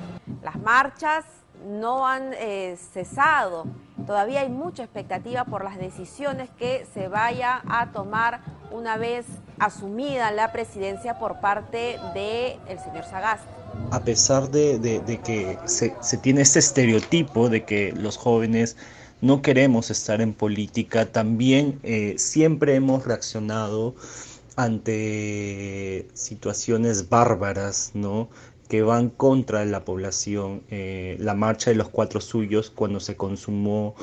Las marchas no han eh, cesado. Todavía hay mucha expectativa por las decisiones que se vaya a tomar una vez asumida la presidencia por parte del el señor Sagasti. A pesar de, que se, tiene este estereotipo de que los jóvenes no queremos estar en política, también eh, siempre hemos reaccionado ante situaciones bárbaras, ¿no? Que van contra la población, eh, la marcha de los cuatro suyos cuando se consumó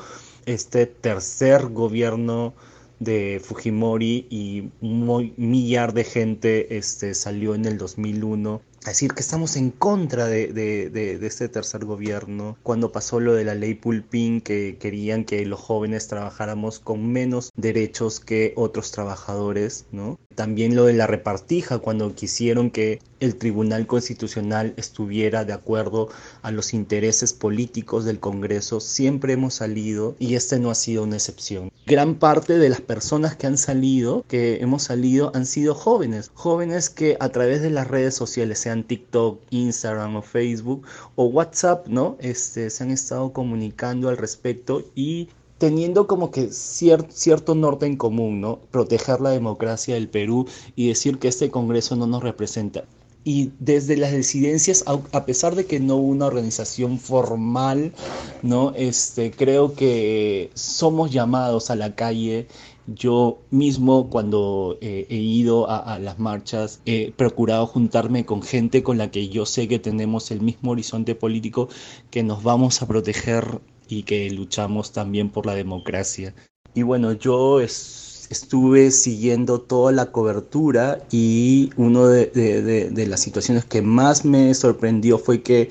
este tercer gobierno de Fujimori y un millar de gente este, salió en el 2001 decir que estamos en contra de, de, este tercer gobierno. Cuando pasó lo de la ley Pulpín, que querían que los jóvenes trabajáramos con menos derechos que otros trabajadores, ¿no? También lo de la repartija, cuando quisieron que el Tribunal Constitucional estuviera de acuerdo a los intereses políticos del Congreso, siempre hemos salido y este no ha sido una excepción. Gran parte de las personas que han salido, que hemos salido, han sido jóvenes, jóvenes que a través de las redes sociales, TikTok, Instagram o Facebook o WhatsApp, ¿no? Este, se han estado comunicando al respecto y teniendo como que cierto norte en común, ¿no? Proteger la democracia del Perú y decir que este Congreso no nos representa. Y desde las disidencias, a pesar de que no hubo una organización formal, ¿no? Este, creo que somos llamados a la calle yo mismo cuando eh, he ido a, las marchas he procurado juntarme con gente con la que yo sé que tenemos el mismo horizonte político, que nos vamos a proteger y que luchamos también por la democracia. Y bueno, yo estuve siguiendo toda la cobertura y una de, las situaciones que más me sorprendió fue que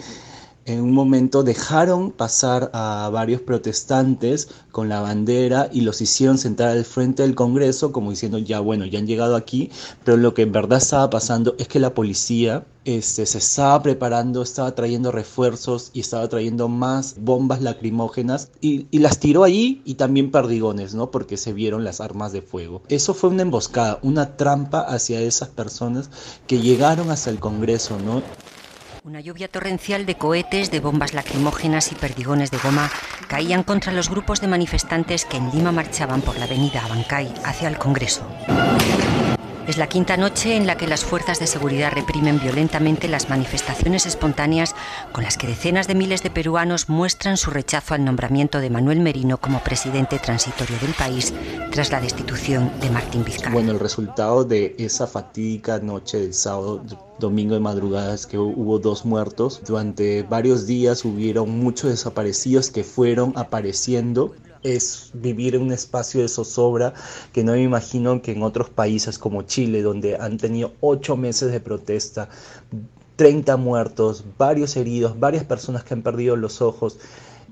en un momento dejaron pasar a varios protestantes con la bandera y los hicieron sentar al frente del Congreso como diciendo ya bueno, ya han llegado aquí, pero lo que en verdad estaba pasando es que la policía este, se estaba preparando, estaba trayendo refuerzos y estaba trayendo más bombas lacrimógenas y, y, las tiró allí y también perdigones, ¿no? Porque se vieron las armas de fuego. Eso fue una emboscada, una trampa hacia esas personas que llegaron hasta el Congreso, ¿no? Una lluvia torrencial de cohetes, de bombas lacrimógenas y perdigones de goma caían contra los grupos de manifestantes que en Lima marchaban por la avenida Abancay hacia el Congreso. Es la quinta noche en la que las fuerzas de seguridad reprimen violentamente las manifestaciones espontáneas con las que decenas de miles de peruanos muestran su rechazo al nombramiento de Manuel Merino como presidente transitorio del país tras la destitución de Martín Vizcarra. Bueno, el resultado de esa fatídica noche del sábado, domingo de madrugada, es que hubo dos muertos. Durante varios días hubieron muchos desaparecidos que fueron apareciendo es vivir en un espacio de zozobra que no me imagino que en otros países como Chile, donde han tenido ocho meses de protesta, 30 muertos, varios heridos, varias personas que han perdido los ojos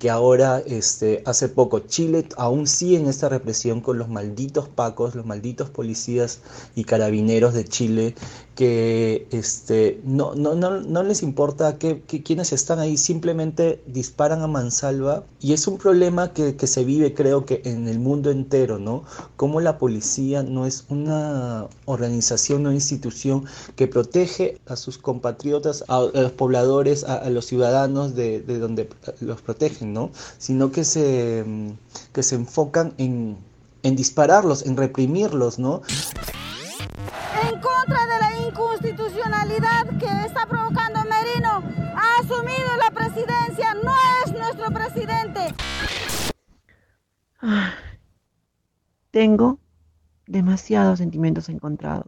que ahora, este, hace poco, Chile aún sigue en esta represión con los malditos pacos, los malditos policías y carabineros de Chile, que este, no, no, no, no les importa que, que, quienes están ahí, simplemente disparan a mansalva. Y es un problema que, que, se vive, creo que, en el mundo entero, ¿no? Como la policía no es una organización, una institución que protege a sus compatriotas, a, los pobladores, a, los ciudadanos de, de donde los protegen. ¿no? sino que se, que se enfocan en, en dispararlos, en reprimirlos, ¿no? En contra que está provocando Merino, ha asumido la presidencia, no es nuestro presidente. Tengo demasiados sentimientos encontrados.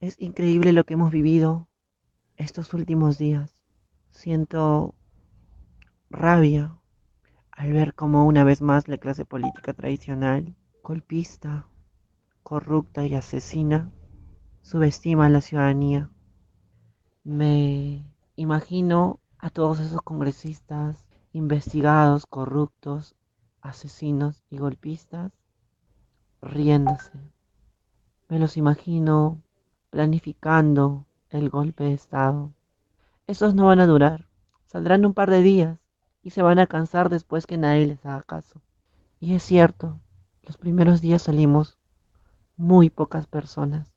Es increíble lo que hemos vivido estos últimos días. Siento rabia, al ver cómo una vez más la clase política tradicional, golpista, corrupta y asesina, subestima a la ciudadanía. Me imagino a todos esos congresistas investigados, corruptos, asesinos y golpistas riéndose. Me los imagino planificando el golpe de Estado. Esos no van a durar. Saldrán un par de días y se van a cansar después que nadie les haga caso. Y es cierto, los primeros días salimos muy pocas personas.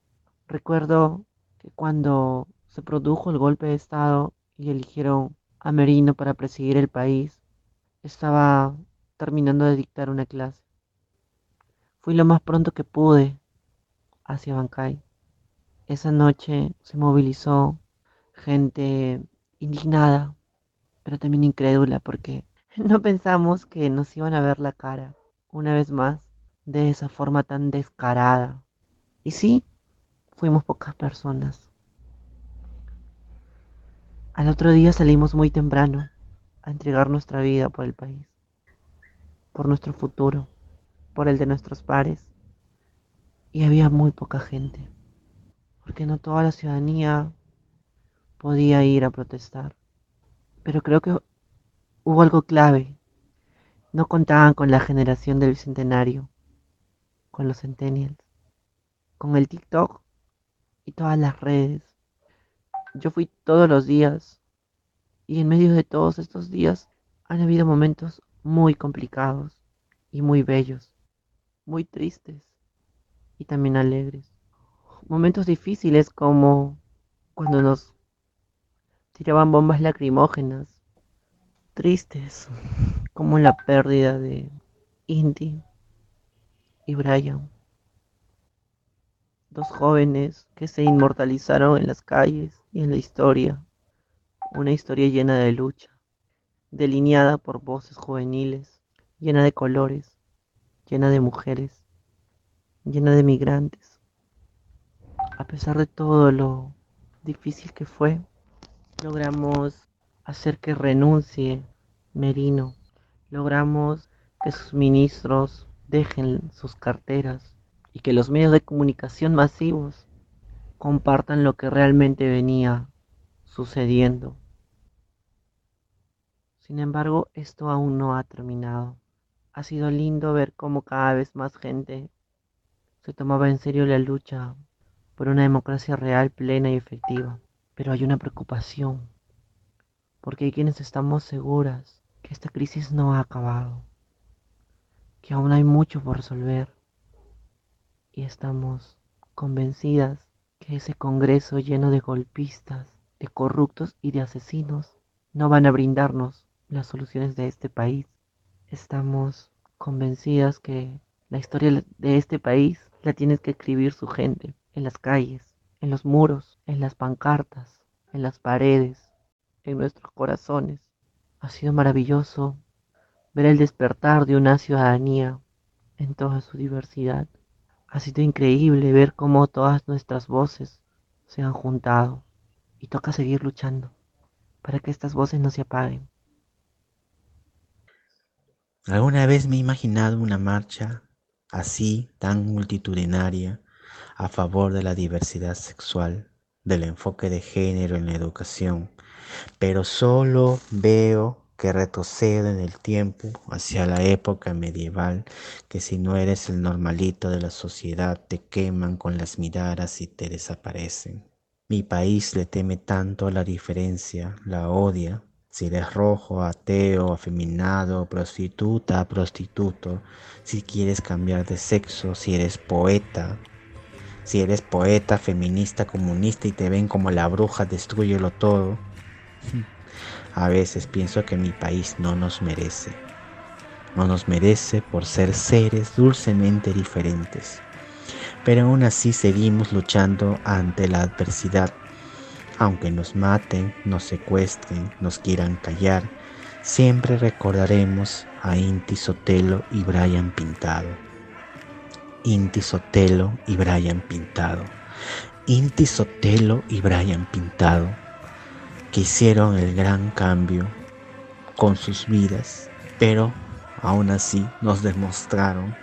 Recuerdo que cuando se produjo el golpe de Estado y eligieron a Merino para presidir el país, estaba terminando de dictar una clase. Fui lo más pronto que pude hacia Bancay. Esa noche se movilizó gente indignada pero también incrédula porque no pensamos que nos iban a ver la cara, una vez más, de esa forma tan descarada. Y sí, fuimos pocas personas. Al otro día salimos muy temprano a entregar nuestra vida por el país, por nuestro futuro, por el de nuestros pares. Y había muy poca gente, porque no toda la ciudadanía podía ir a protestar. Pero creo que hubo algo clave. No contaban con la generación del bicentenario, con los centennials, con el TikTok y todas las redes. Yo fui todos los días y en medio de todos estos días han habido momentos muy complicados y muy bellos, muy tristes y también alegres. Momentos difíciles como cuando nos tiraban bombas lacrimógenas, tristes, como la pérdida de Indy y Brian, dos jóvenes que se inmortalizaron en las calles y en la historia, una historia llena de lucha, delineada por voces juveniles, llena de colores, llena de mujeres, llena de migrantes. A pesar de todo lo difícil que fue, logramos hacer que renuncie Merino, logramos que sus ministros dejen sus carteras y que los medios de comunicación masivos compartan lo que realmente venía sucediendo. Sin embargo, esto aún no ha terminado. Ha sido lindo ver cómo cada vez más gente se tomaba en serio la lucha por una democracia real, plena y efectiva. Pero hay una preocupación, porque hay quienes estamos seguras que esta crisis no ha acabado, que aún hay mucho por resolver y estamos convencidas que ese Congreso lleno de golpistas, de corruptos y de asesinos no van a brindarnos las soluciones de este país. Estamos convencidas que la historia de este país la tiene que escribir su gente en las calles, en los muros, en las pancartas, en las paredes, en nuestros corazones. Ha sido maravilloso ver el despertar de una ciudadanía en toda su diversidad. Ha sido increíble ver cómo todas nuestras voces se han juntado y toca seguir luchando para que estas voces no se apaguen. Alguna vez me he imaginado una marcha así, tan multitudinaria, a favor de la diversidad sexual, del enfoque de género en la educación, pero solo veo que retrocedo en el tiempo hacia la época medieval, que si no eres el normalito de la sociedad te queman con las miradas y te desaparecen. Mi país le teme tanto a la diferencia, la odia, si eres rojo, ateo, afeminado, prostituta, prostituto, si quieres cambiar de sexo, si eres poeta, si eres poeta, feminista, comunista y te ven como la bruja, destruyelo todo. A veces pienso que mi país no nos merece. No nos merece por ser seres dulcemente diferentes. Pero aún así seguimos luchando ante la adversidad aunque nos maten, nos secuestren, nos quieran callar, siempre recordaremos a Inti Sotelo y Brian Pintado. Inti Sotelo y Brian Pintado. Inti Sotelo y Brian Pintado, que hicieron el gran cambio con sus vidas, pero aún así nos demostraron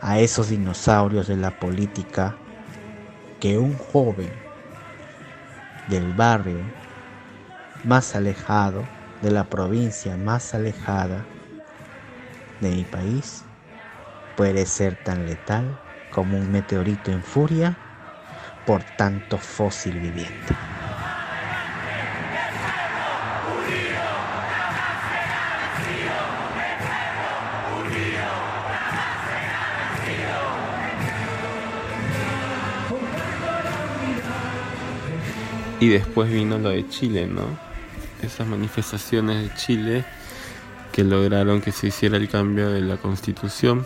a esos dinosaurios de la política que un joven del barrio más alejado, de la provincia más alejada de mi país, puede ser tan letal como un meteorito en furia por tanto fósil viviente. Y después vino lo de Chile, ¿no? Esas manifestaciones de Chile que lograron que se hiciera el cambio de la constitución.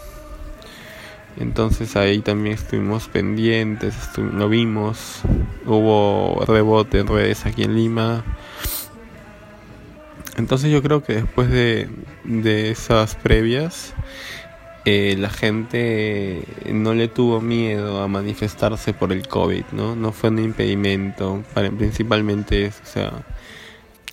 Entonces ahí también estuvimos pendientes, lo vimos, hubo rebote en redes aquí en Lima. Entonces yo creo que después de, de esas previas, eh, la gente no le tuvo miedo a manifestarse por el COVID, ¿no? No fue un impedimento, para, principalmente o sea,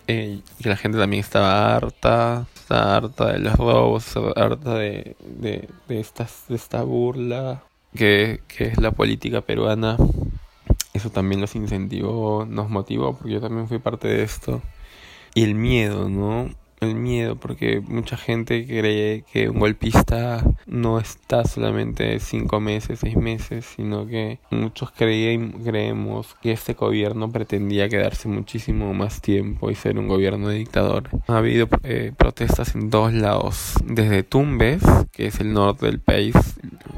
la gente también estaba harta, estaba harta de los robos, harta de, de, estas, esta burla que, que es la política peruana. Eso también los incentivó, nos motivó, porque yo también fui parte de esto. Y el miedo, ¿no? El miedo, porque mucha gente cree que un golpista no está solamente cinco meses, seis meses, sino que muchos creen, creemos que este gobierno pretendía quedarse muchísimo más tiempo y ser un gobierno de dictador. Ha habido eh, protestas en dos lados, desde Tumbes, que es el norte del país,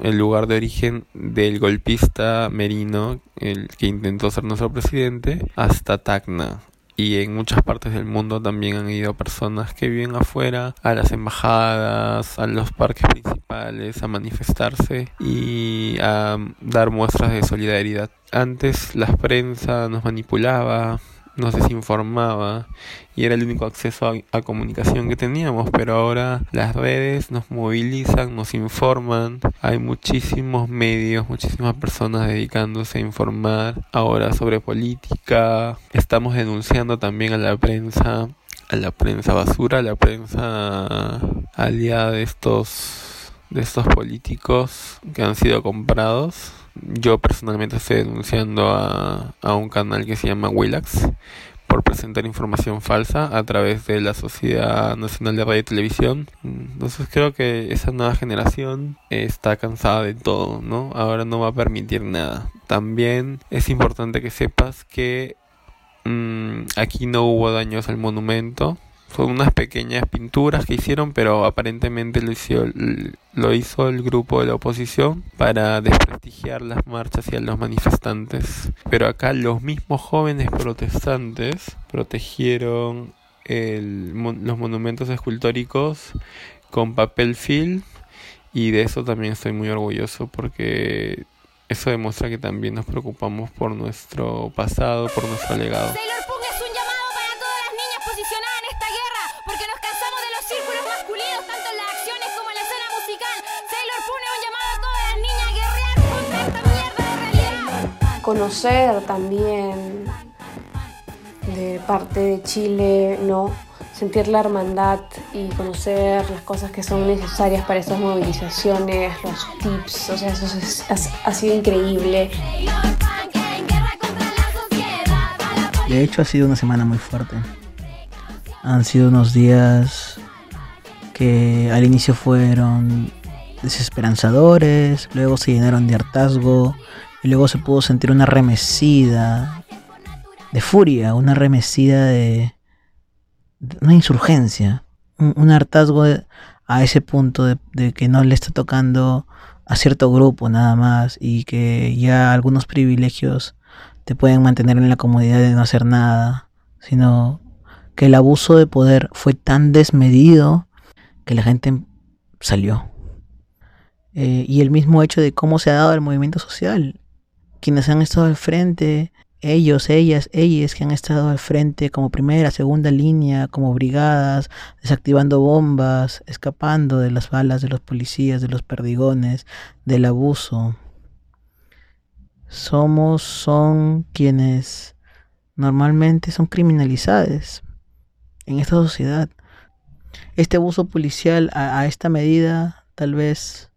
el lugar de origen del golpista Merino, el que intentó ser nuestro presidente, hasta Tacna, y en muchas partes del mundo también han ido personas que viven afuera a las embajadas, a los parques principales, a manifestarse y a dar muestras de solidaridad. Antes la prensa nos manipulaba, nos desinformaba y era el único acceso a, comunicación que teníamos, pero ahora las redes nos movilizan, nos informan, hay muchísimos medios, muchísimas personas dedicándose a informar ahora sobre política, estamos denunciando también a la prensa, a la prensa basura, a la prensa aliada de estos de estos políticos que han sido comprados. Yo personalmente estoy denunciando a, a un canal que se llama Willax por presentar información falsa a través de la Sociedad Nacional de Radio y Televisión. Entonces creo que esa nueva generación está cansada de todo, ¿no? Ahora no va a permitir nada. También es importante que sepas que mmm, aquí no hubo daños al monumento, son unas pequeñas pinturas que hicieron, pero aparentemente lo hizo, lo hizo el grupo de la oposición para desprestigiar las marchas y a los manifestantes. Pero acá los mismos jóvenes protestantes protegieron el, los monumentos escultóricos con papel film y de eso también estoy muy orgulloso porque eso demuestra que también nos preocupamos por nuestro pasado, por nuestro legado. Conocer también de parte de Chile, ¿no? Sentir la hermandad y conocer las cosas que son necesarias para estas movilizaciones, los tips, o sea, eso ha, sido increíble. De hecho, ha sido una semana muy fuerte. Han sido unos días que al inicio fueron desesperanzadores, luego se llenaron de hartazgo, y luego se pudo sentir una remecida de furia, una remecida de, una insurgencia, un, hartazgo a ese punto de, que no le está tocando a cierto grupo nada más y que ya algunos privilegios te pueden mantener en la comodidad de no hacer nada, sino que el abuso de poder fue tan desmedido que la gente salió. Eh, y el mismo hecho de cómo se ha dado el movimiento social quienes han estado al frente, ellos, ellas, ellas que han estado al frente como primera, segunda línea, como brigadas, desactivando bombas, escapando de las balas de los policías, de los perdigones, del abuso. Somos, son quienes normalmente son criminalizados en esta sociedad. Este abuso policial a, a esta medida tal vez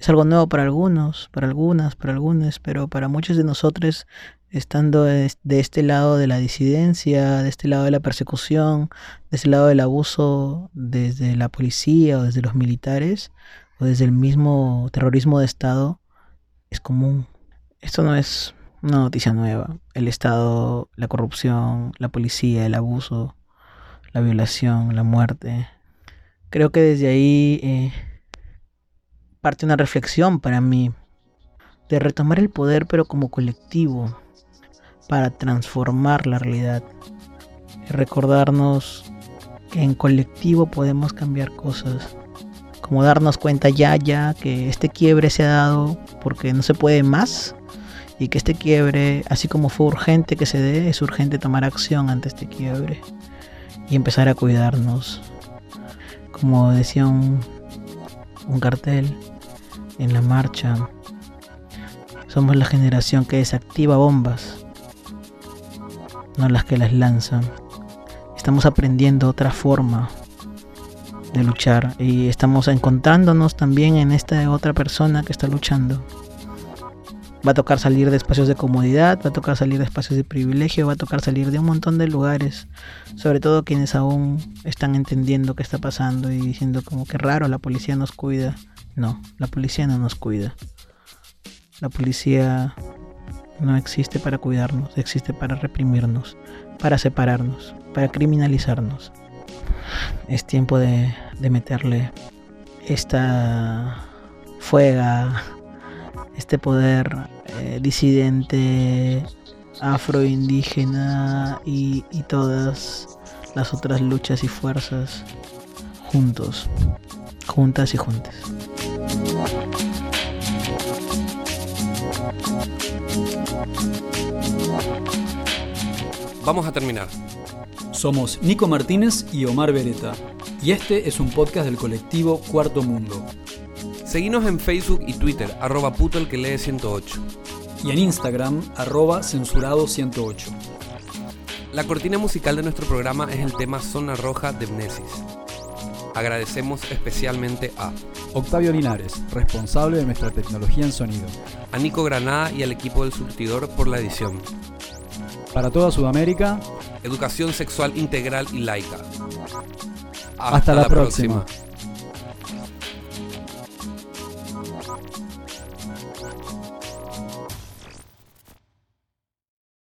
es algo nuevo para algunos, para algunas, para algunos, pero para muchos de nosotros, estando de este lado de la disidencia, de este lado de la persecución, de este lado del abuso desde la policía o desde los militares, o desde el mismo terrorismo de Estado, es común. Esto no es una noticia nueva. El Estado, la corrupción, la policía, el abuso, la violación, la muerte. Creo que desde ahí... Eh, parte una reflexión para mí de retomar el poder pero como colectivo para transformar la realidad. Recordarnos que en colectivo podemos cambiar cosas como darnos cuenta ya ya que este quiebre se ha dado porque no se puede más y que este quiebre así como fue urgente que se dé es urgente tomar acción ante este quiebre y empezar a cuidarnos. Como decía un, un cartel en la marcha. Somos la generación que desactiva bombas, no las que las lanzan. Estamos aprendiendo otra forma de luchar y estamos encontrándonos también en esta otra persona que está luchando. Va a tocar salir de espacios de comodidad, va a tocar salir de espacios de privilegio, va a tocar salir de un montón de lugares, sobre todo quienes aún están entendiendo qué está pasando y diciendo como que raro, la policía nos cuida. No, la policía no nos cuida. La policía no existe para cuidarnos, existe para reprimirnos, para separarnos, para criminalizarnos. Es tiempo de, meterle esta fuega, este poder eh, disidente, afroindígena y, y todas las otras luchas y fuerzas juntos, juntas y juntas. Vamos a terminar. Somos Nico Martínez y Omar Beretta, y este es un podcast del colectivo Cuarto Mundo. Seguinos en Facebook y Twitter, arroba puto el que lee 108. Y en Instagram, arroba censurado 108. La cortina musical de nuestro programa es el tema Zona Roja de Mnesis. Agradecemos especialmente a Octavio Linares, responsable de nuestra tecnología en sonido. A Nico Granada y al equipo del surtidor por la edición. Para toda Sudamérica, educación sexual integral y laica. Hasta, la, próxima.